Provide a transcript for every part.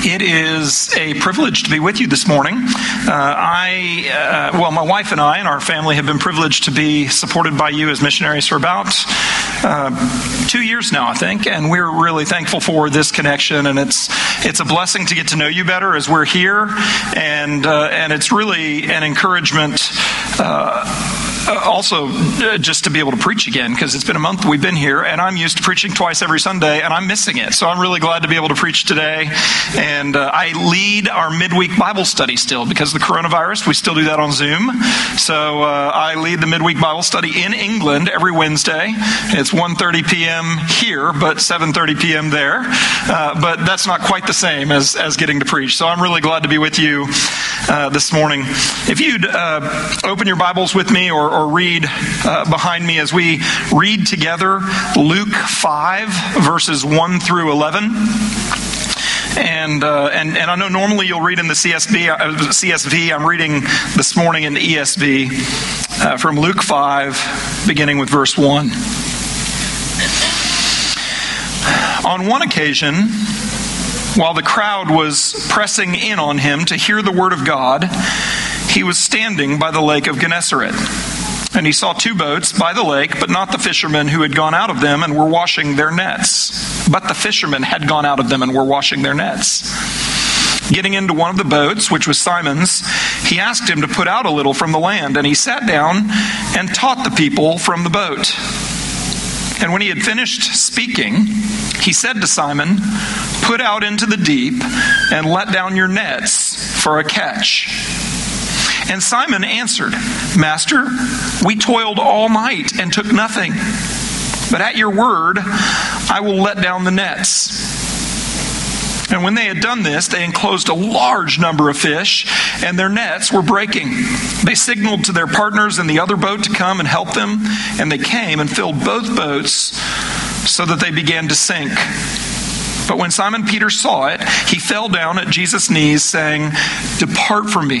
It is a privilege to be with you this morning. Uh, I, uh, well, my wife and I and our family have been privileged to be supported by you as missionaries for about uh, two years now, I think, and we're really thankful for this connection. And it's it's a blessing to get to know you better as we're here, and uh, and it's really an encouragement. Uh, uh, also uh, just to be able to preach again because it's been a month we've been here and I'm used to preaching twice every Sunday and I'm missing it. So I'm really glad to be able to preach today. And uh, I lead our midweek Bible study still because of the coronavirus. We still do that on Zoom. So uh, I lead the midweek Bible study in England every Wednesday. It's 1:30 p.m. here, but 7:30 p.m. there. Uh, but that's not quite the same as as getting to preach. So I'm really glad to be with you uh, this morning. If you'd open your Bibles with me or read uh, behind me as we read together Luke 5, verses 1 through 11. And, uh, and, and I know normally you'll read in the CSB, uh, CSV. I'm reading this morning in the ESV uh, from Luke 5, beginning with verse 1. On one occasion, while the crowd was pressing in on him to hear the word of God, he was standing by the lake of Gennesaret. And he saw two boats by the lake, but not the fishermen who had gone out of them and were washing their nets. But the fishermen had gone out of them and were washing their nets. Getting into one of the boats, which was Simon's, he asked him to put out a little from the land, and he sat down and taught the people from the boat. And when he had finished speaking, he said to Simon, Put out into the deep and let down your nets for a catch. And Simon answered, Master, we toiled all night and took nothing. But at your word, I will let down the nets. And when they had done this, they enclosed a large number of fish, and their nets were breaking. They signaled to their partners in the other boat to come and help them, and they came and filled both boats so that they began to sink. But when Simon Peter saw it, he fell down at Jesus' knees, saying, Depart from me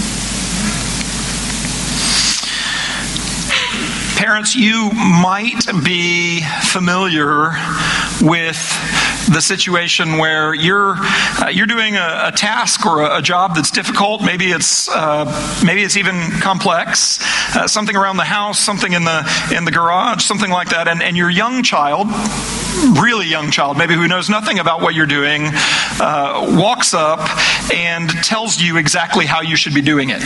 Parents, you might be familiar with the situation where you're uh, you're doing a, a task or a, a, job that's difficult. Maybe it's uh, maybe it's even complex. Uh, something around the house, something in the in the garage, something like that. And, and your young child, really young child, maybe who knows nothing about what you're doing, uh, walks up and tells you exactly how you should be doing it.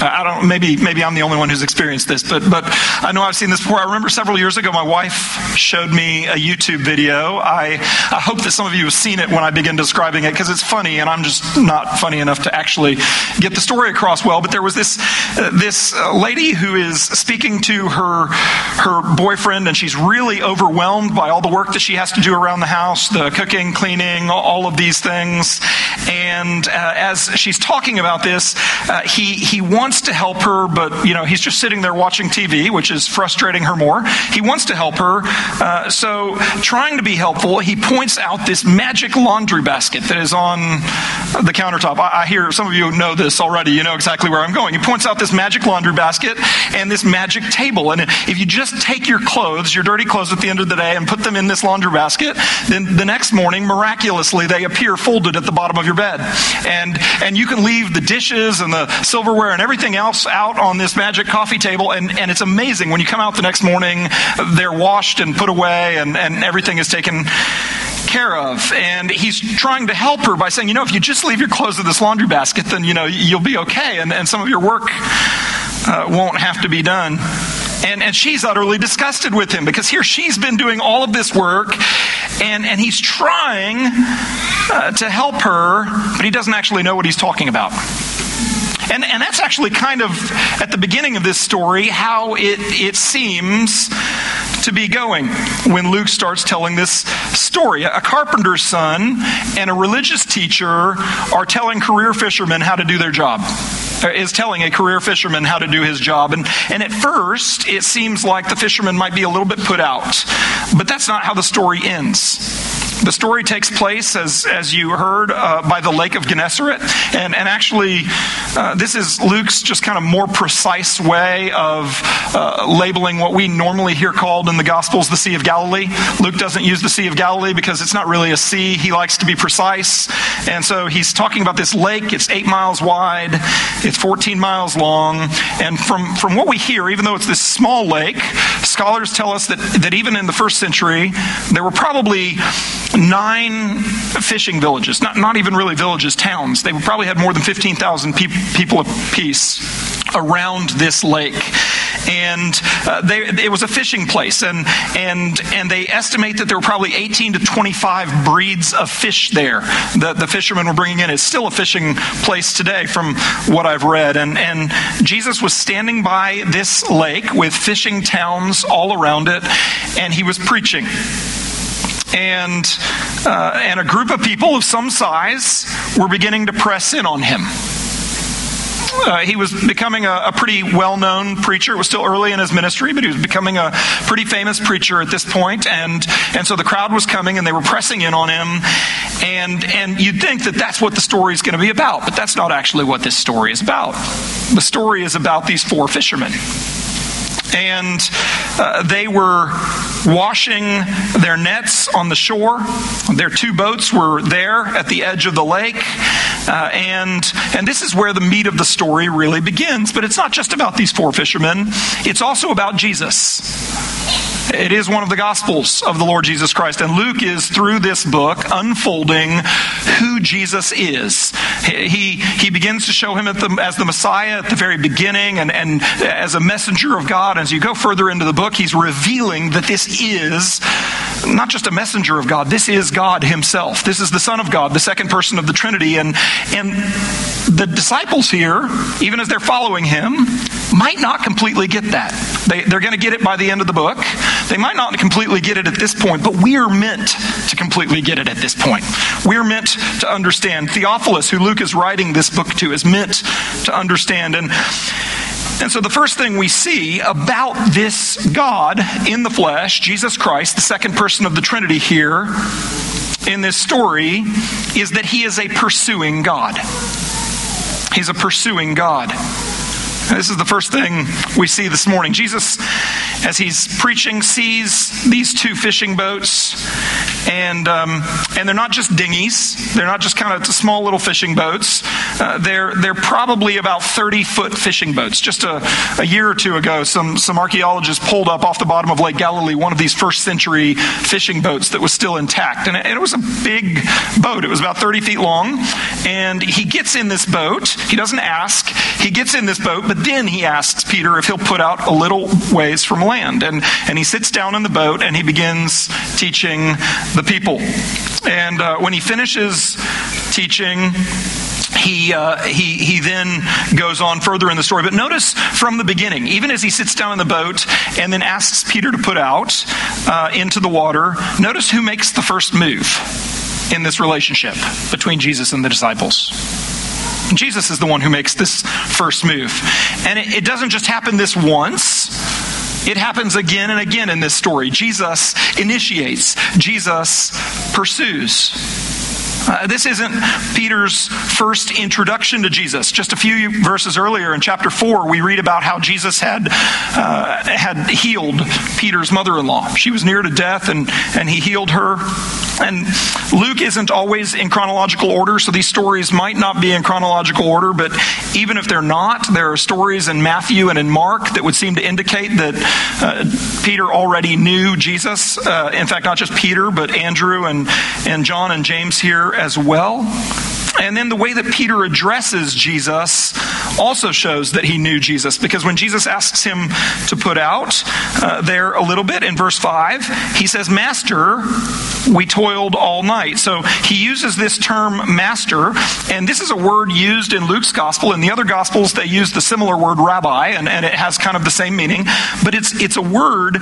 I don't. Maybe maybe I'm the only one who's experienced this, but but I know I've seen this before. I remember several years ago, my wife showed me a YouTube video. I I hope that some of you have seen it when I begin describing it because it's funny, and I'm just not funny enough to actually get the story across well. But there was this uh, this uh, lady who is speaking to her her boyfriend, and she's really overwhelmed by all the work that she has to do around the house, the cooking, cleaning, all of these things. And uh, as she's talking about this, uh, he he wants wants to help her, but you know he's just sitting there watching TV, which is frustrating her more. He wants to help her, uh, so trying to be helpful, he points out this magic laundry basket that is on the countertop. I, I hear some of you know this already. You know exactly where I'm going. He points out this magic laundry basket and this magic table, and if you just take your clothes, your dirty clothes at the end of the day, and put them in this laundry basket, then the next morning, miraculously, they appear folded at the bottom of your bed, and and you can leave the dishes and the silverware and everything everything else out on this magic coffee table, and, and it's amazing. When you come out the next morning, they're washed and put away, and, and everything is taken care of. And he's trying to help her by saying, you know, if you just leave your clothes in this laundry basket, then, you know, you'll be okay, and, and some of your work uh, won't have to be done. And, and she's utterly disgusted with him because here she's been doing all of this work and, and he's trying uh, to help her, but he doesn't actually know what he's talking about. And, and that's actually kind of at the beginning of this story how it, it seems to be going when Luke starts telling this story. A carpenter's son and a religious teacher are telling career fishermen how to do their job. Uh, is telling a career fisherman how to do his job. And, and at first, it seems like the fisherman might be a little bit put out. But that's not how the story ends. The story takes place, as, as you heard, uh, by the Lake of Gennesaret. And, and actually, uh, this is Luke's just kind of more precise way of uh, labeling what we normally hear called in the Gospels the Sea of Galilee. Luke doesn't use the Sea of Galilee because it's not really a sea. He likes to be precise. And so he's talking about this lake. It's eight miles wide, it's 14 miles long. And from, from what we hear, even though it's this small lake, scholars tell us that, that even in the first century, there were probably nine fishing villages, not, not even really villages, towns. They probably had more than 15,000 pe- people apiece around this lake. And uh, they, it was a fishing place, and, and, and they estimate that there were probably 18 to 25 breeds of fish there that the fishermen were bringing in. It's still a fishing place today, from what I've read. And, and Jesus was standing by this lake with fishing towns all around it, and he was preaching and, uh, and a group of people of some size were beginning to press in on him. Uh, he was becoming a, a pretty well known preacher. It was still early in his ministry, but he was becoming a pretty famous preacher at this point. And, and so the crowd was coming and they were pressing in on him. And, and you'd think that that's what the story is going to be about, but that's not actually what this story is about. The story is about these four fishermen and uh, they were washing their nets on the shore. Their two boats were there at the edge of the lake. Uh, and, and this is where the meat of the story really begins. But it's not just about these four fishermen, it's also about Jesus. It is one of the Gospels of the Lord Jesus Christ. And Luke is, through this book, unfolding who Jesus is. He, he begins to show him the, as the Messiah at the very beginning and, and as a messenger of God. As you go further into the book, he's revealing that this is not just a messenger of God, this is God himself. This is the Son of God, the second person of the Trinity. And, and the disciples here, even as they're following him, might not completely get that. They, they're going to get it by the end of the book. They might not completely get it at this point, but we are meant to completely get it at this point. We're meant to understand. Theophilus, who Luke is writing this book to, is meant to understand. And and so the first thing we see about this God in the flesh, Jesus Christ, the second person of the Trinity here in this story, is that he is a pursuing God. He's a pursuing God. This is the first thing we see this morning. Jesus, as he's preaching, sees these two fishing boats, and um, and they're not just dinghies. They're not just kind of small little fishing boats. Uh, they're they're probably about thirty foot fishing boats. Just a, a year or two ago, some some archaeologists pulled up off the bottom of Lake Galilee one of these first century fishing boats that was still intact, and it, it was a big boat. It was about thirty feet long, and he gets in this boat. He doesn't ask. He gets in this boat, but then he asks Peter if he'll put out a little ways from land. And, and he sits down in the boat and he begins teaching the people. And uh, when he finishes teaching, he, uh, he, he then goes on further in the story. But notice from the beginning, even as he sits down in the boat and then asks Peter to put out uh, into the water, notice who makes the first move in this relationship between Jesus and the disciples. Jesus is the one who makes this first move. And it, it doesn't just happen this once. It happens again and again in this story. Jesus initiates, Jesus pursues. Uh, this isn't Peter's first introduction to Jesus. Just a few verses earlier in chapter 4, we read about how Jesus had, uh, had healed Peter's mother in law. She was near to death, and, and he healed her. And Luke isn't always in chronological order, so these stories might not be in chronological order, but even if they're not, there are stories in Matthew and in Mark that would seem to indicate that uh, Peter already knew Jesus. Uh, in fact, not just Peter, but Andrew and, and John and James here as well. And then the way that Peter addresses Jesus also shows that he knew Jesus because when Jesus asks him to put out uh, there a little bit in verse 5, he says, Master, we toiled all night. So he uses this term master, and this is a word used in Luke's gospel. In the other gospels, they use the similar word rabbi, and, and it has kind of the same meaning, but it's, it's a word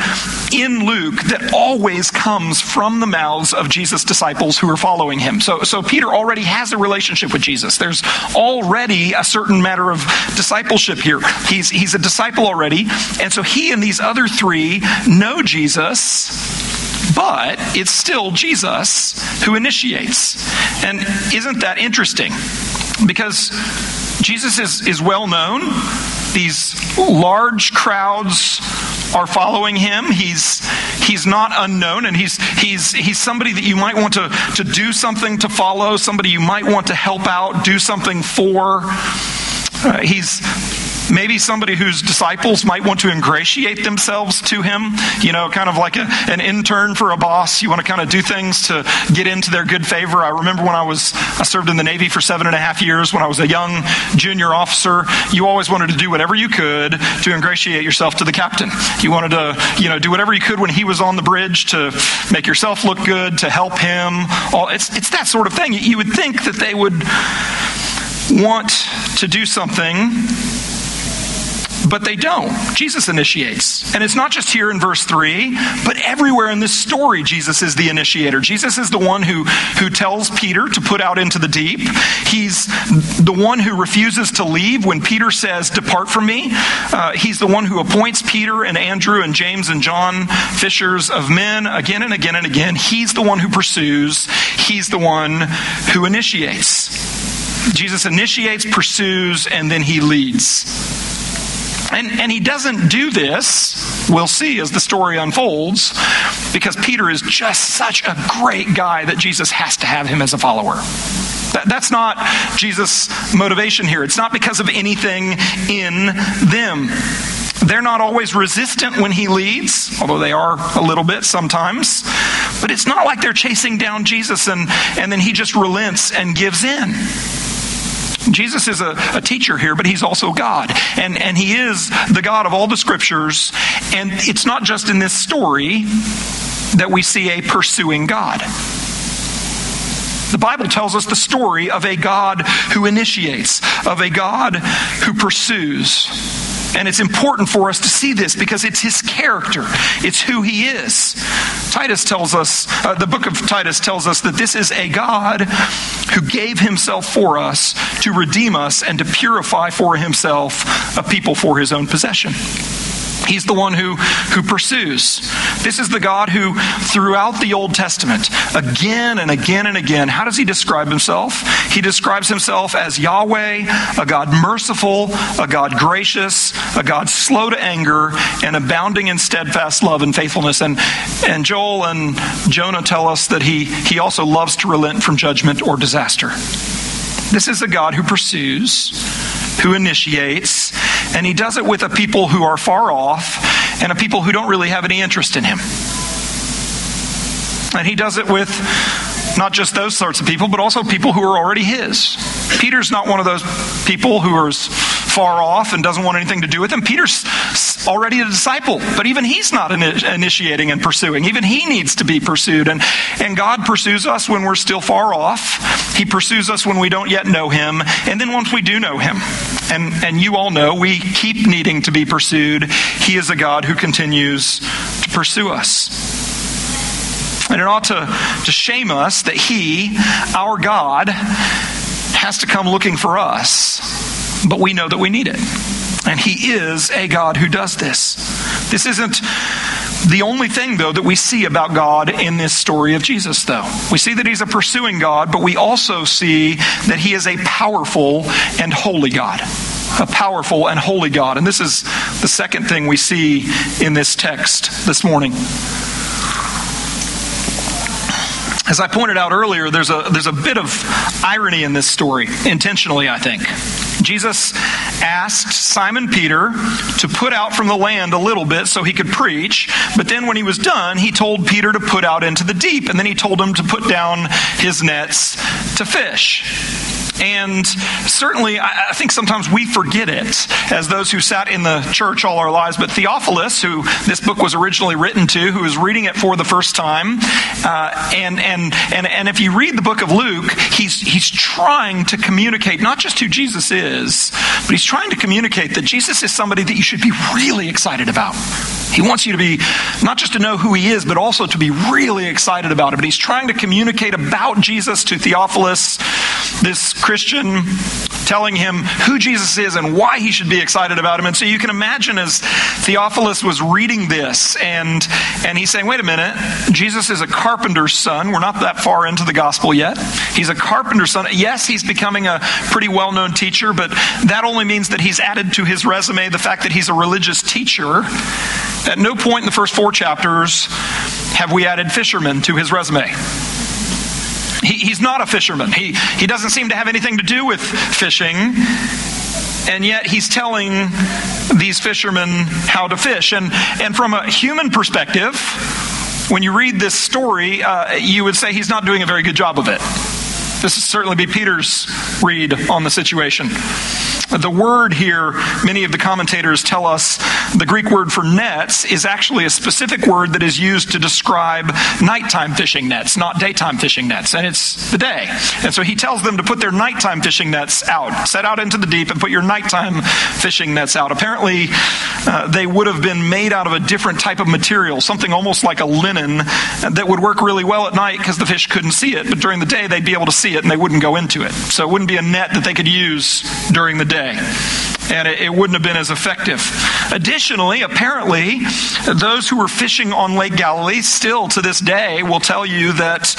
in Luke that always comes from the mouths of Jesus' disciples who are following him. So, so Peter already has a relationship with Jesus. There's already a certain matter of discipleship here. He's, he's a disciple already. And so he and these other three know Jesus but it's still Jesus who initiates. And isn't that interesting? Because Jesus is, is well known. These large crowds are following him. He's, he's not unknown, and he's, he's, he's somebody that you might want to, to do something to follow, somebody you might want to help out, do something for. Uh, he's maybe somebody whose disciples might want to ingratiate themselves to him, you know, kind of like a, an intern for a boss. You want to kind of do things to get into their good favor. I remember when I was, I served in the Navy for seven and a half years when I was a young junior officer. You always wanted to do whatever you could to ingratiate yourself to the captain. You wanted to, you know, do whatever you could when he was on the bridge to make yourself look good, to help him. All, it's, it's that sort of thing. You would think that they would want to do something but they don't. Jesus initiates. And it's not just here in verse 3, but everywhere in this story, Jesus is the initiator. Jesus is the one who, who tells Peter to put out into the deep. He's the one who refuses to leave when Peter says, Depart from me. Uh, he's the one who appoints Peter and Andrew and James and John fishers of men again and again and again. He's the one who pursues, he's the one who initiates. Jesus initiates, pursues, and then he leads. And, and he doesn't do this, we'll see as the story unfolds, because Peter is just such a great guy that Jesus has to have him as a follower. That, that's not Jesus' motivation here. It's not because of anything in them. They're not always resistant when he leads, although they are a little bit sometimes. But it's not like they're chasing down Jesus and, and then he just relents and gives in. Jesus is a, a, teacher here, but he's also God. And, and he is the God of all the scriptures. And it's not just in this story that we see a pursuing God. The Bible tells us the story of a God who initiates, of a God who pursues. And it's important for us to see this because it's his character, it's who he is. Titus tells us, uh, the book of Titus tells us that this is a God who gave himself for us to redeem us and to purify for himself a people for his own possession. He's the one who, who pursues. This is the God who, throughout the Old Testament, again and again and again, how does he describe himself? He describes himself as Yahweh, a God merciful, a God gracious, a God slow to anger, and abounding in steadfast love and faithfulness. And, and Joel and Jonah tell us that he, he also loves to relent from judgment or disaster. This is a God who pursues, who initiates, and he does it with a people who are far off and a people who don't really have any interest in him. And he does it with not just those sorts of people, but also people who are already his. Peter's not one of those people who is far off and doesn't want anything to do with him. Peter's already a disciple, but even he's not initiating and pursuing. Even he needs to be pursued. And, and God pursues us when we're still far off. He pursues us when we don't yet know him. And then once we do know him, and, and you all know we keep needing to be pursued, he is a God who continues to pursue us. And it ought to, to shame us that He, our God, has to come looking for us, but we know that we need it. And He is a God who does this. This isn't the only thing, though, that we see about God in this story of Jesus, though. We see that He's a pursuing God, but we also see that He is a powerful and holy God. A powerful and holy God. And this is the second thing we see in this text this morning. As I pointed out earlier, there's a, there's a bit of irony in this story, intentionally, I think. Jesus asked Simon Peter to put out from the land a little bit so he could preach, but then when he was done, he told Peter to put out into the deep, and then he told him to put down his nets to fish. And certainly, I think sometimes we forget it as those who sat in the church all our lives. But Theophilus, who this book was originally written to, who is reading it for the first time, uh, and, and, and, and if you read the book of Luke, he's, he's trying to communicate not just who Jesus is, but he's trying to communicate that Jesus is somebody that you should be really excited about He wants you to be, not just to know who he is, but also to be really excited about him. And he's trying to communicate about Jesus to Theophilus, this Christian, telling him who Jesus is and why he should be excited about him. And so you can imagine as Theophilus was reading this and, and he's saying, wait a minute, Jesus is a carpenter's son. We're not that far into the gospel yet. He's a carpenter's son. Yes, he's becoming a pretty well known teacher, but that only means that he's added to his resume the fact that he's a religious teacher. At no point in the first four chapters have we added fishermen to his resume. He, he's not a fisherman. He, he doesn't seem to have anything to do with fishing. And yet he's telling these fishermen how to fish. And, and from a human perspective, when you read this story, uh, you would say he's not doing a very good job of it. This would certainly be Peter's read on the situation. The word here, many of the commentators tell us the Greek word for nets is actually a specific word that is used to describe nighttime fishing nets, not daytime fishing nets. And it's the day. And so he tells them to put their nighttime fishing nets out. Set out into the deep and put your nighttime fishing nets out. Apparently, uh, they would have been made out of a different type of material, something almost like a linen that would work really well at night because the fish couldn't see it. But during the day, they'd be able to see it and they wouldn't go into it. So it wouldn't be a net that they could use during the day today and it, wouldn't have been as effective. Additionally, apparently, those who were fishing on Lake Galilee still to this day will tell you that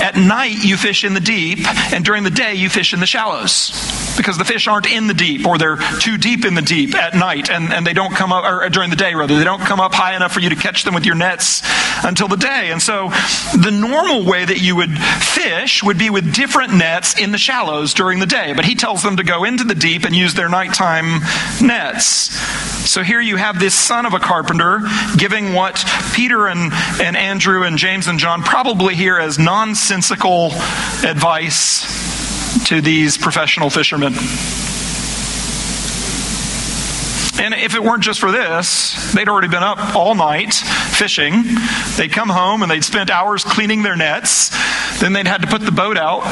at night you fish in the deep, and during the day you fish in the shallows because the fish aren't in the deep or they're too deep in the deep at night and, and they don't come up, or uh, during the day rather, they don't come up high enough for you to catch them with your nets until the day. And so the normal way that you would fish would be with different nets in the shallows during the day. But he tells them to go into the deep and use their nighttime nets. So here you have this son of a carpenter giving what Peter and, and Andrew and James and John probably hear as nonsensical advice to these professional fishermen. And if it weren't just for this, they'd already been up all night fishing. They'd come home and they'd spent hours cleaning their nets. Then they'd had to put the boat out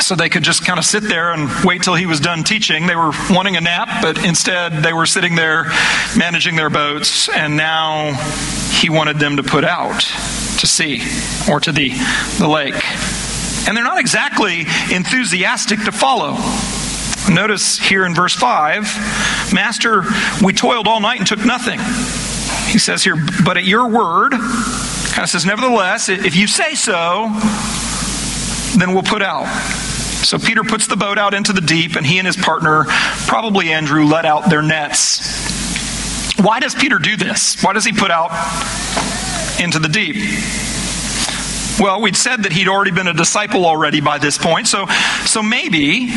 so they could just kind of sit there and wait till he was done teaching. They were wanting a nap, but instead they were sitting there managing their boats, and now he wanted them to put out to sea or to the, the lake. And they're not exactly enthusiastic to follow. Notice here in verse 5 Master, we toiled all night and took nothing. He says here, but at your word, kind of says, nevertheless, if you say so, then we'll put out. So Peter puts the boat out into the deep, and he and his partner, probably Andrew, let out their nets. Why does Peter do this? Why does he put out into the deep? Well, we'd said that he'd already been a disciple already by this point. So, so maybe,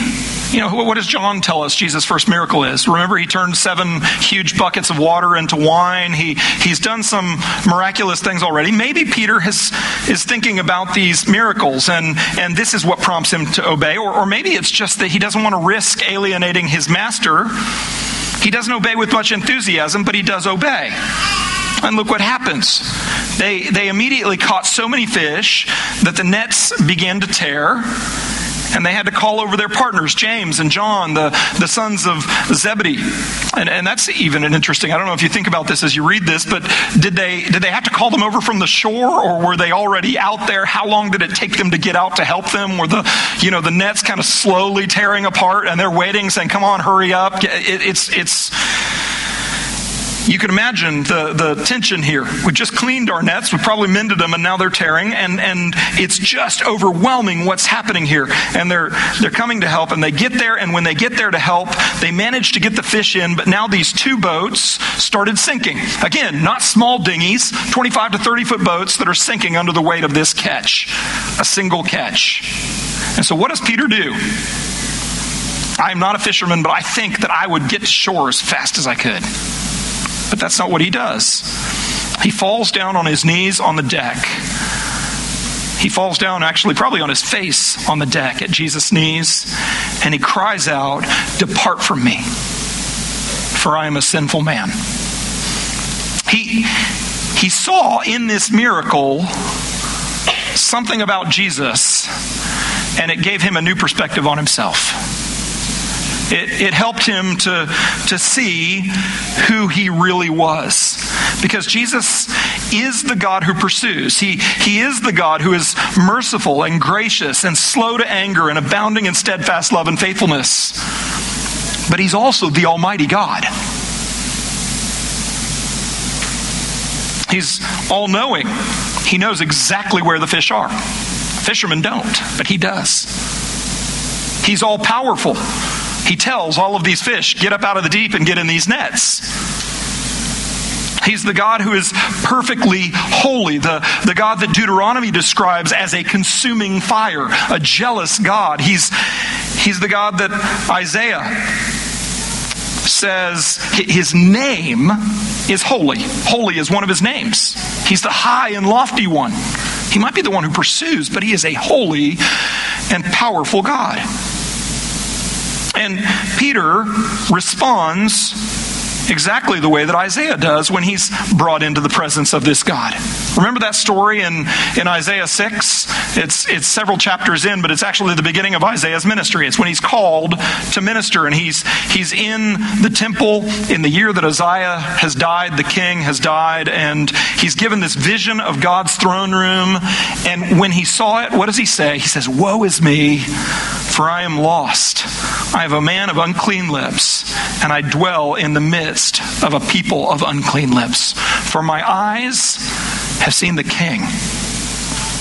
you know, what does John tell us Jesus' first miracle is? Remember, he turned seven huge buckets of water into wine. He, he's done some miraculous things already. Maybe Peter has, is thinking about these miracles and, and this is what prompts him to obey. Or, or maybe it's just that he doesn't want to risk alienating his master. He doesn't obey with much enthusiasm, but he does obey. And look what happens. They, they immediately caught so many fish that the nets began to tear. And they had to call over their partners, James and John, the, the sons of Zebedee. And, and that's even an interesting, I don't know if you think about this as you read this, but did they, did they have to call them over from the shore or were they already out there? How long did it take them to get out to help them? Were the, you know, the nets kind of slowly tearing apart and they're waiting saying, come on, hurry up. It, it's, it's, you can imagine the, the tension here. We just cleaned our nets, we probably mended them, and now they're tearing, and, and it's just overwhelming what's happening here. And they're, they're coming to help, and they get there, and when they get there to help, they manage to get the fish in, but now these two boats started sinking. Again, not small dinghies, 25 to 30 foot boats that are sinking under the weight of this catch, a single catch. And so, what does Peter do? I am not a fisherman, but I think that I would get to shore as fast as I could. But that's not what he does. He falls down on his knees on the deck. He falls down, actually, probably on his face on the deck at Jesus' knees, and he cries out, Depart from me, for I am a sinful man. He, he saw in this miracle something about Jesus, and it gave him a new perspective on himself. It, it helped him to, to see who he really was. Because Jesus is the God who pursues. He, he is the God who is merciful and gracious and slow to anger and abounding in steadfast love and faithfulness. But he's also the Almighty God. He's all knowing. He knows exactly where the fish are. Fishermen don't, but he does. He's all powerful. He tells all of these fish, get up out of the deep and get in these nets. He's the God who is perfectly holy, the, the God that Deuteronomy describes as a consuming fire, a jealous God. He's, he's the God that Isaiah says his name is holy. Holy is one of his names. He's the high and lofty one. He might be the one who pursues, but he is a holy and powerful God. And Peter responds exactly the way that Isaiah does when he's brought into the presence of this God. Remember that story in, in Isaiah 6? It's, it's several chapters in, but it's actually the beginning of Isaiah's ministry. It's when he's called to minister, and he's, he's in the temple in the year that Isaiah has died, the king has died, and he's given this vision of God's throne room. And when he saw it, what does he say? He says, Woe is me, for I am lost. I have a man of unclean lips, and I dwell in the midst of a people of unclean lips. For my eyes have seen the King,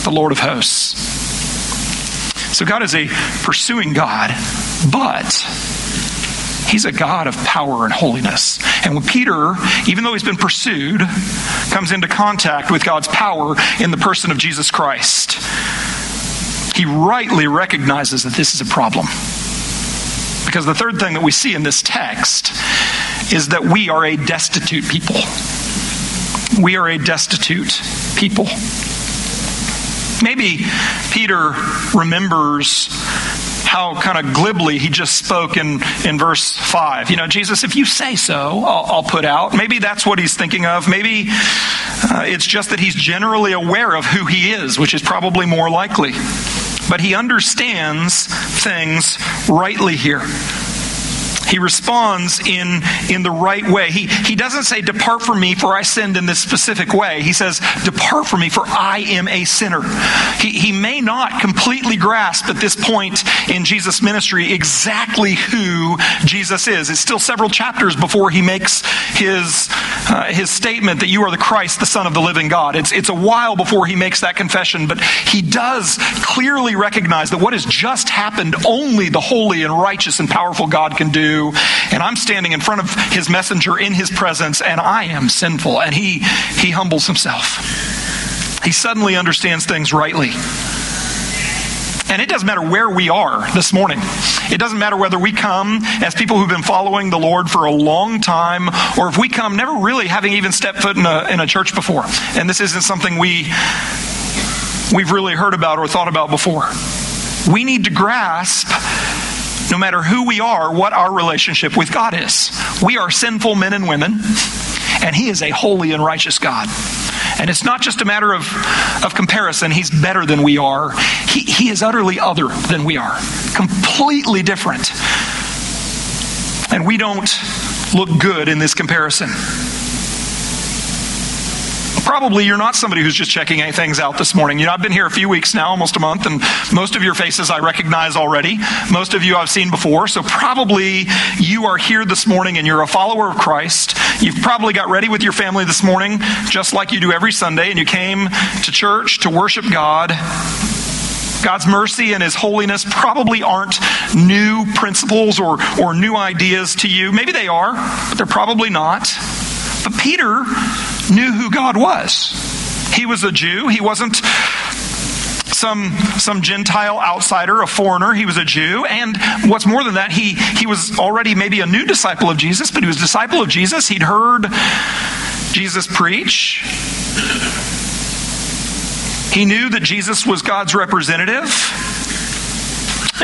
the Lord of hosts. So God is a pursuing God, but He's a God of power and holiness. And when Peter, even though he's been pursued, comes into contact with God's power in the person of Jesus Christ, he rightly recognizes that this is a problem. Because the third thing that we see in this text is that we are a destitute people. We are a destitute people. Maybe Peter remembers how kind of glibly he just spoke in, in verse 5. You know, Jesus, if you say so, I'll, I'll put out. Maybe that's what he's thinking of. Maybe uh, it's just that he's generally aware of who he is, which is probably more likely but he understands things rightly here. He responds in, in the right way. He, he doesn't say, Depart from me, for I sinned in this specific way. He says, Depart from me, for I am a sinner. He, he may not completely grasp at this point in Jesus' ministry exactly who Jesus is. It's still several chapters before he makes his, uh, his statement that you are the Christ, the Son of the living God. It's, it's a while before he makes that confession, but he does clearly recognize that what has just happened only the holy and righteous and powerful God can do and I'm standing in front of his messenger in his presence, and I am sinful. And he, he humbles himself. He suddenly understands things rightly. And it doesn't matter where we are this morning. It doesn't matter whether we come as people who've been following the Lord for a long time, or if we come never really having even stepped foot in a, in a church before. And this isn't something we, we've really heard about or thought about before. We need to grasp no matter who we are, what our relationship with God is. We are sinful men and women, and He is a holy and righteous God. And it's not just a matter of, of comparison. He's better than we are. He, he is utterly other than we are, completely different. And we don't look good in this comparison. Probably you're not somebody who's just checking things out this morning. You know, I've been here a few weeks now, almost a month, and most of your faces I recognize already. Most of you I've seen before. So probably you are here this morning and you're a follower of Christ. You've probably got ready with your family this morning, just like you do every Sunday, and you came to church to worship God. God's mercy and His holiness probably aren't new principles or, or new ideas to you. Maybe they are, but they're probably not. But Peter knew who God was. He was a Jew. He wasn't some, some Gentile outsider, a foreigner. He was a Jew. And what's more than that, he, he was already maybe a new disciple of Jesus, but he was a disciple of Jesus. He'd heard Jesus preach. He knew that Jesus was God's representative.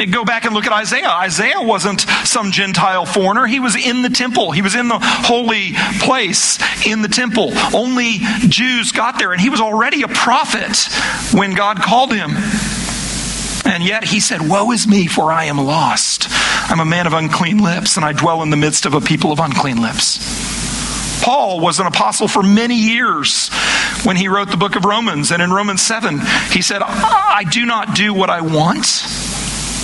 Go back and look at Isaiah. Isaiah wasn't some Gentile foreigner. He was in the temple. He was in the holy place in the temple. Only Jews got there, and he was already a prophet when God called him. And yet he said, Woe is me, for I am lost. I'm a man of unclean lips, and I dwell in the midst of a people of unclean lips. Paul was an apostle for many years when he wrote the book of Romans. And in Romans 7, he said, I do not do what I want,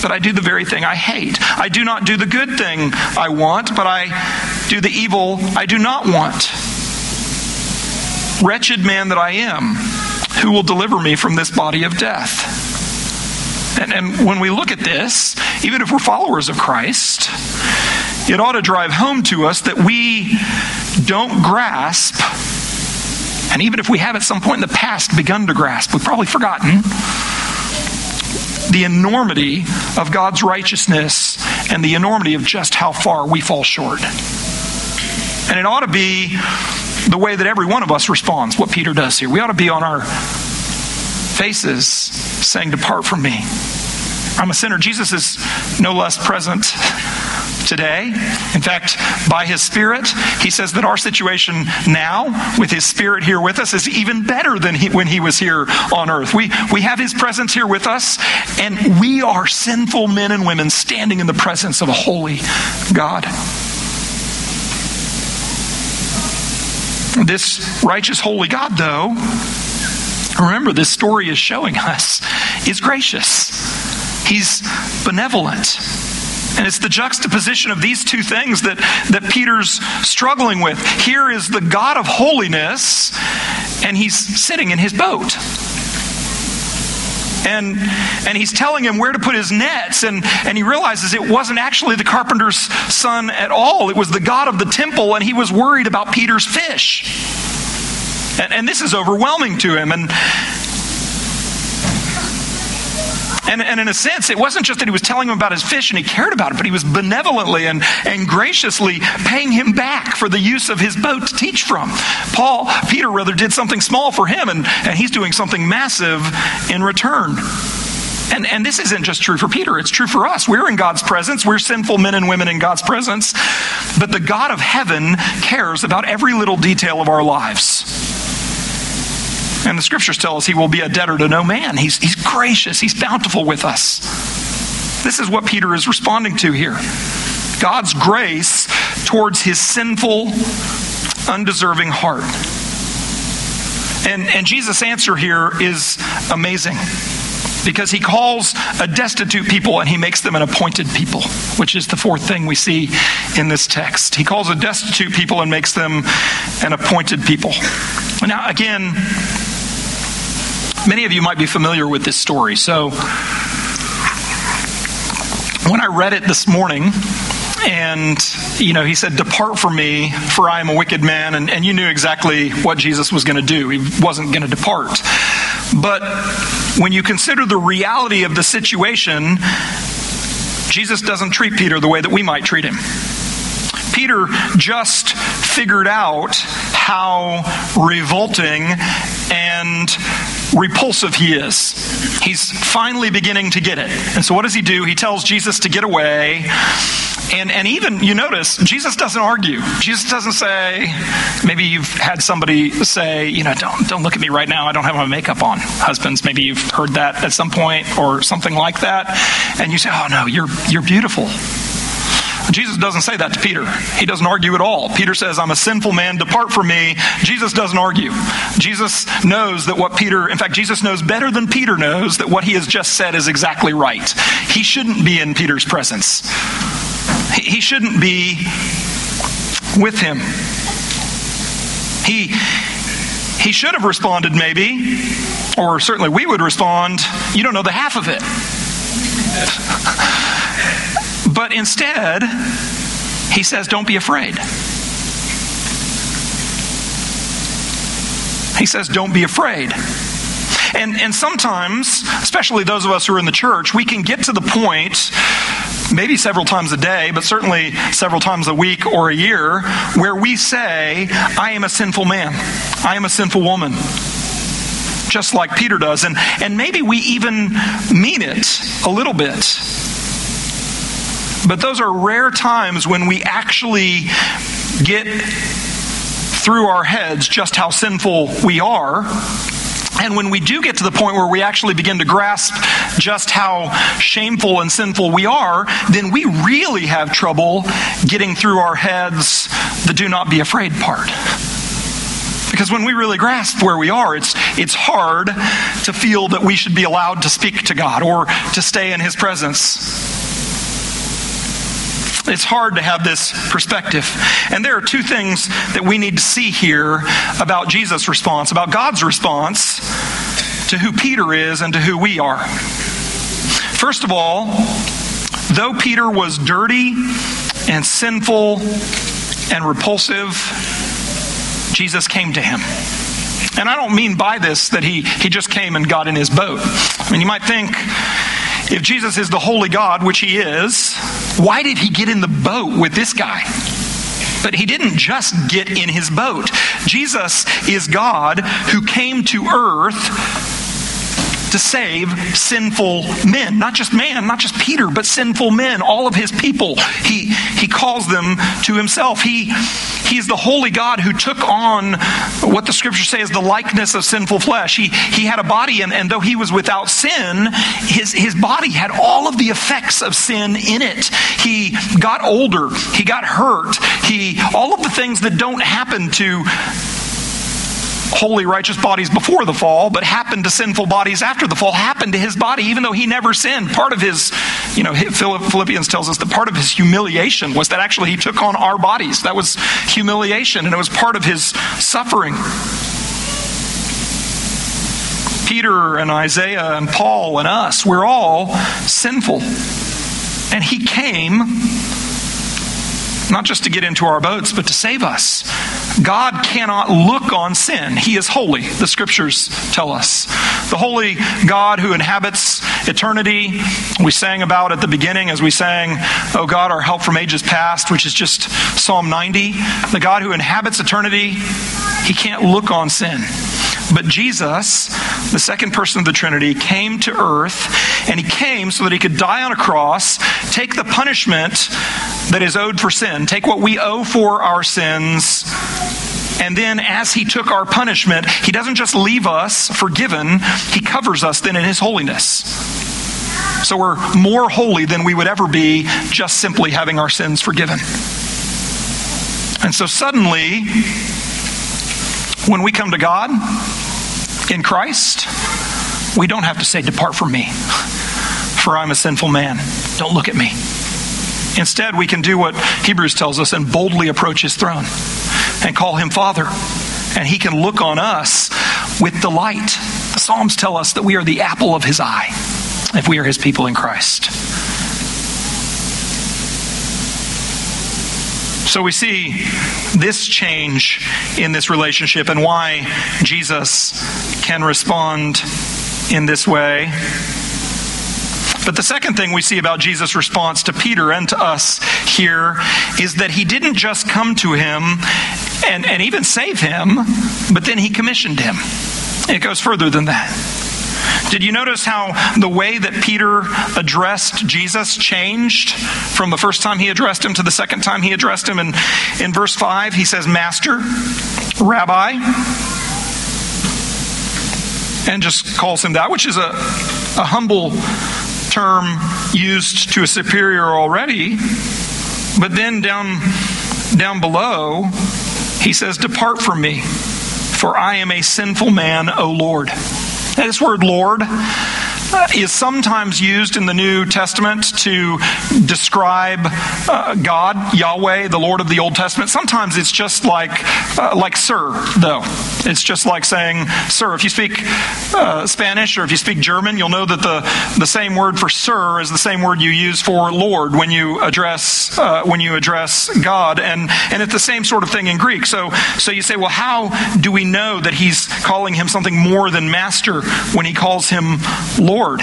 but I do the very thing I hate. I do not do the good thing I want, but I do the evil I do not want. Wretched man that I am, who will deliver me from this body of death? And, and, when we look at this, even if we're followers of Christ, it ought to drive home to us that we don't grasp, and even if we have at some point in the past begun to grasp, we've probably forgotten the enormity of God's righteousness and the enormity of just how far we fall short. And it ought to be the way that every one of us responds, what Peter does here. We ought to be on our faces saying, Depart from me. I'm a sinner. Jesus is no less present today. In fact, by His Spirit, He says that our situation now, with His Spirit here with us, is even better than he, when He was here on earth. We, we have His presence here with us, and we are sinful men and women standing in the presence of a holy God. This righteous, holy God, though, remember, this story is showing us, is gracious. He's benevolent. And it's the juxtaposition of these two things that, that Peter's struggling with. Here is the God of holiness, and he's sitting in his boat. And, and he's telling him where to put his nets, and, and he realizes it wasn't actually the carpenter's son at all. It was the God of the temple, and he was worried about Peter's fish. And, and this is overwhelming to him. And, and, and, in a sense, it wasn't just that he was telling him about his fish and he cared about it, but he was benevolently and, and graciously paying him back for the use of his boat to teach from. Paul, Peter rather, did something small for him, and, and he's doing something massive in return. And, and this isn't just true for Peter, it's true for us. We're in God's presence, we're sinful men and women in God's presence, but the God of heaven cares about every little detail of our lives. And the scriptures tell us he will be a debtor to no man. He's, he's gracious, he's bountiful with us. This is what Peter is responding to here God's grace towards his sinful, undeserving heart. And, and Jesus' answer here is amazing because he calls a destitute people and he makes them an appointed people, which is the fourth thing we see in this text. He calls a destitute people and makes them an appointed people. Now, again, Many of you might be familiar with this story. So, when I read it this morning, and you know he said depart from me for i am a wicked man and, and you knew exactly what jesus was going to do he wasn't going to depart but when you consider the reality of the situation jesus doesn't treat peter the way that we might treat him peter just figured out how revolting and repulsive he is. He's finally beginning to get it. And so what does he do? He tells Jesus to get away. And, and even, you notice, Jesus doesn't argue. Jesus doesn't say, maybe you've had somebody say, you know, don't, don't look at me right now. I don't have my makeup on. Husbands, maybe you've heard that at some point or something like that. And you say, oh no, you're, you're beautiful. Jesus doesn't say that to Peter. He doesn't argue at all. Peter says, I'm a sinful man, depart from me. Jesus doesn't argue. Jesus knows that what Peter, in fact, Jesus knows better than Peter knows that what he has just said is exactly right. He shouldn't be in Peter's presence, he shouldn't be with him. He, he should have responded, maybe, or certainly we would respond, You don't know the half of it. But instead, he says, Don't be afraid. He says, Don't be afraid. And, and sometimes, especially those of us who are in the church, we can get to the point, maybe several times a day, but certainly several times a week or a year, where we say, I am a sinful man. I am a sinful woman. Just like Peter does. And, and maybe we even mean it a little bit. But those are rare times when we actually get through our heads just how sinful we are And when we do get to the point where we actually begin to grasp just how shameful and sinful we are, then we really have trouble getting through our heads the do not be afraid part. Because when we really grasp where we are, it's, it's hard to feel that we should be allowed to speak to God or to stay in His presence. It's hard to have this perspective. And there are two things that we need to see here about Jesus' response, about God's response to who Peter is and to who we are. First of all, though Peter was dirty and sinful and repulsive, Jesus came to him. And I don't mean by this that he, he just came and got in his boat. I mean, you might think if Jesus is the holy God, which he is, why did he get in the boat with this guy? But he didn't just get in his boat. Jesus is God who came to earth to save sinful men. Not just man, not just Peter, but sinful men, all of his people. He, he calls them to himself. He, he's the holy God who took on what the scriptures say is the likeness of sinful flesh. He, he had a body, and, and though he was without sin, his, his body had all of the effects of sin in it. He got older, he got hurt, he, all of the things that don't happen to holy, righteous bodies before the fall, but happened to sinful bodies after the fall, happened to his body, even though he never sinned. Part of his, you know, Philippians tells us that part of his humiliation was that actually he took on our bodies. That was humiliation, and it was part of his suffering. Peter and Isaiah and Paul and us, we're all sinful. And he came not just to get into our boats, but to save us. God cannot look on sin. He is holy, the scriptures tell us. The holy God who inhabits eternity, we sang about at the beginning as we sang, Oh God, our help from ages past, which is just Psalm 90. The God who inhabits eternity, he can't look on sin. But Jesus, the second person of the Trinity, came to earth, and he came so that he could die on a cross, take the punishment that is owed for sin, take what we owe for our sins, and then as he took our punishment, he doesn't just leave us forgiven, he covers us then in his holiness. So we're more holy than we would ever be just simply having our sins forgiven. And so suddenly, when we come to God in Christ, we don't have to say, Depart from me, for I'm a sinful man. Don't look at me. Instead, we can do what Hebrews tells us and boldly approach his throne and call him Father. And he can look on us with delight. The Psalms tell us that we are the apple of his eye if we are his people in Christ. So we see this change in this relationship and why Jesus can respond in this way. But the second thing we see about Jesus' response to Peter and to us here is that he didn't just come to him and, and even save him, but then he commissioned him. It goes further than that. Did you notice how the way that Peter addressed Jesus changed from the first time he addressed him to the second time he addressed him? And in verse 5, he says, Master, Rabbi, and just calls him that, which is a, a humble term used to a superior already. But then down, down below, he says, Depart from me, for I am a sinful man, O Lord. This word Lord is sometimes used in the New Testament to describe uh, God, Yahweh, the Lord of the Old Testament. Sometimes it's just like uh, like sir, though. It's just like saying sir. If you speak uh, Spanish or if you speak German, you'll know that the the same word for sir is the same word you use for Lord when you address uh, when you address God, and and it's the same sort of thing in Greek. So so you say, well, how do we know that he's calling him something more than master when he calls him Lord? Word.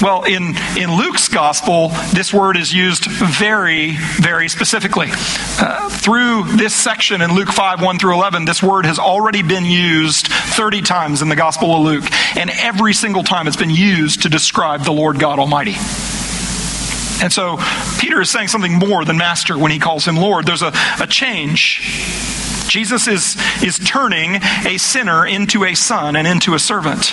Well, in, in Luke's gospel, this word is used very, very specifically. Uh, through this section in Luke 5 1 through 11, this word has already been used 30 times in the gospel of Luke, and every single time it's been used to describe the Lord God Almighty. And so Peter is saying something more than master when he calls him Lord. There's a, a change. Jesus is, is turning a sinner into a son and into a servant.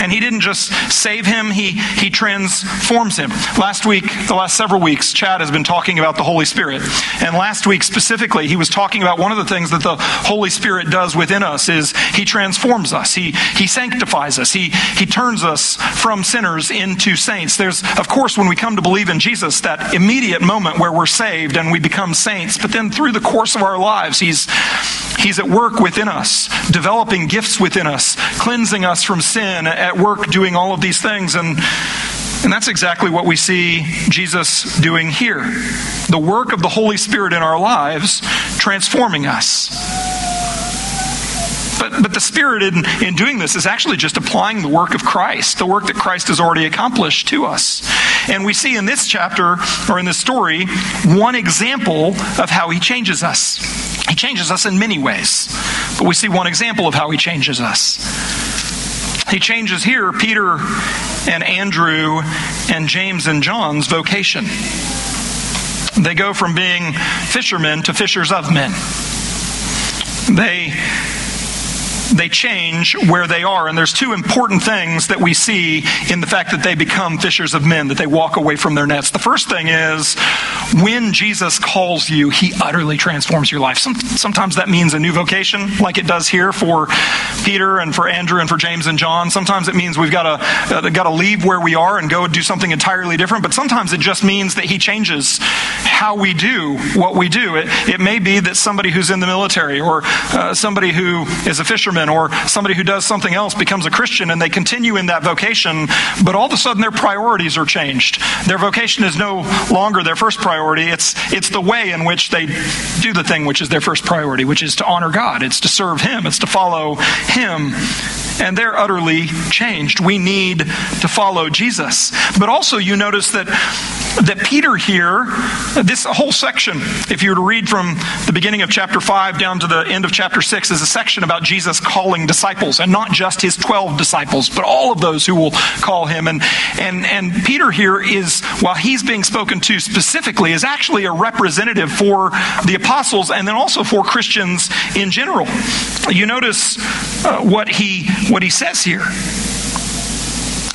And he didn't just save him, he, he transforms him. Last week, the last several weeks, Chad has been talking about the Holy Spirit. And last week specifically, he was talking about one of the things that the Holy Spirit does within us is he transforms us. He, he sanctifies us. He, he turns us from sinners into saints. There's, of course, when we come to believe in Jesus, that immediate moment where we're saved and we become saints. But then through the course of our lives, he's, he's at work within us, developing gifts within us, cleansing us from sin, at work doing all of these things. And, and that's exactly what we see Jesus doing here. The work of the Holy Spirit in our lives transforming us. But, but the Spirit in, in doing this is actually just applying the work of Christ, the work that Christ has already accomplished to us. And we see in this chapter, or in this story, one example of how He changes us. He changes us in many ways, but we see one example of how He changes us. He changes here Peter and Andrew and James and John's vocation. They go from being fishermen to fishers of men. They they change where they are. And there's two important things that we see in the fact that they become fishers of men, that they walk away from their nets. The first thing is when Jesus calls you, he utterly transforms your life. Some, sometimes that means a new vocation, like it does here for Peter and for Andrew and for James and John. Sometimes it means we've got to, uh, got to leave where we are and go do something entirely different. But sometimes it just means that he changes how we do what we do. It, it may be that somebody who's in the military or uh, somebody who is a fisherman or somebody who does something else becomes a Christian and they continue in that vocation, but all of a sudden their priorities are changed. Their vocation is no longer their first priority. It's, it's the way in which they do the thing which is their first priority, which is to honor God. It's to serve Him. It's to follow Him and they're utterly changed. We need to follow Jesus. But also, you notice that, that Peter here, this whole section, if you were to read from the beginning of chapter 5 down to the end of chapter 6, is a section about Jesus calling disciples, and not just his 12 disciples, but all of those who will call him. And, and, and Peter here is, while he's being spoken to specifically, is actually a representative for the apostles and then also for Christians in general. You notice uh, what he what he says here.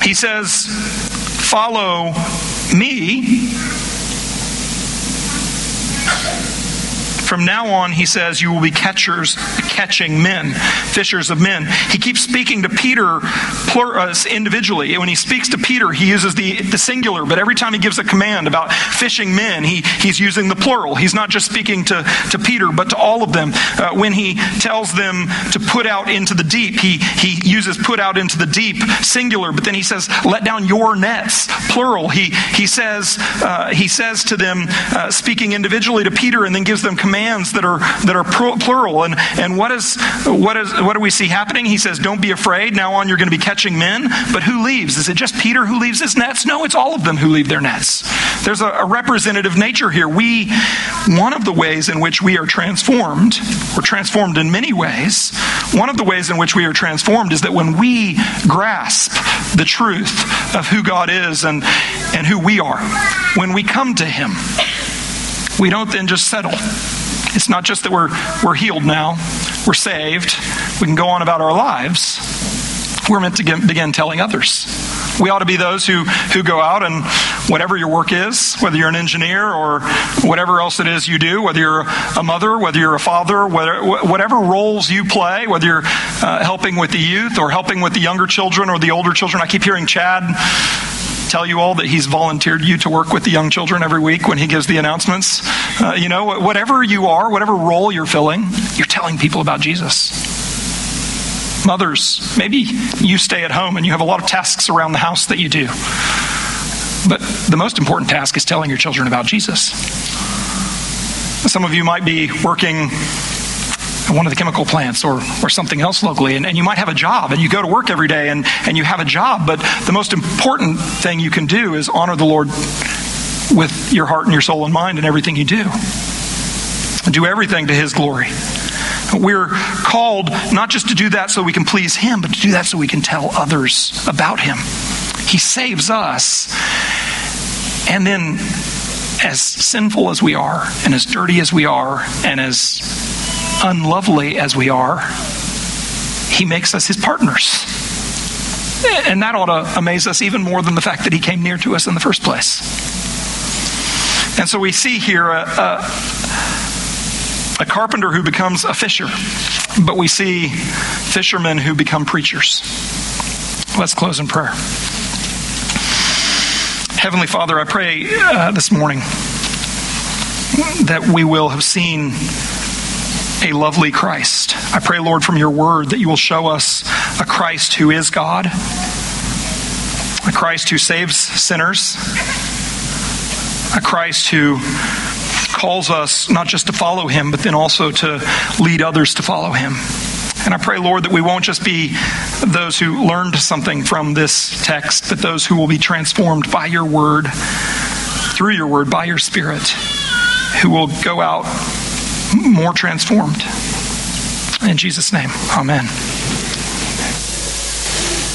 He says, Follow me From now on, he says, you will be catchers, catching men, fishers of men. He keeps speaking to Peter uh, individually. When he speaks to Peter, he uses the, the singular, but every time he gives a command about fishing men, he, he's using the plural. He's not just speaking to, to Peter, but to all of them. Uh, when he tells them to put out into the deep, he, he uses put out into the deep, singular, but then he says, let down your nets, plural. He, he, says, uh, he says to them, uh, speaking individually to Peter, and then gives them commands commands that are that are plural. And and what is what is what do we see happening? He says, "Don't be afraid. Now on, you're going to be catching men." But who leaves? Is it just Peter who leaves his nets? No, it's all of them who leave their nets. There's a, a representative nature here. We one of the ways in which we are transformed, we're transformed in many ways. One of the ways in which we are transformed is that when we grasp the truth of who God is and, and who we are, when we come to Him, we don't then just settle. It's not just that we're, we're healed now, we're saved, we can go on about our lives. We're meant to get, begin telling others. We ought to be those who, who go out and whatever your work is, whether you're an engineer or whatever else it is you do, whether you're a mother, whether you're a father, whether, whatever roles you play, whether you're uh, helping with the youth or helping with the younger children or the older children. I keep hearing Chad tell you all that he's volunteered you to work with the young children every week when he gives the announcements. Uh, you know, whatever you are, whatever role you're filling, you're telling people about Jesus. Mothers, maybe you stay at home and you have a lot of tasks around the house that you do. But the most important task is telling your children about Jesus. Some of you might be working one of the chemical plants or, or something else locally. And, and you might have a job and you go to work every day and, and you have a job. But the most important thing you can do is honor the Lord with your heart and your soul and mind and everything you do. Do everything to His glory. We're called not just to do that so we can please Him, but to do that so we can tell others about Him. He saves us. And then, as sinful as we are, and as dirty as we are, and as unlovely as we are, He makes us His partners. And that ought to amaze us even more than the fact that He came near to us in the first place. And so we see here a, a, a carpenter who becomes a fisher, but we see fishermen who become preachers. Let's close in prayer. Heavenly Father, I pray uh, this morning that we will have seen a lovely Christ. I pray, Lord, from your word that you will show us a Christ who is God, a Christ who saves sinners, a Christ who calls us not just to follow him, but then also to lead others to follow him. And I pray, Lord, that we won't just be those who learned something from this text, but those who will be transformed by your word, through your word, by your spirit, who will go out more transformed. In Jesus' name, amen.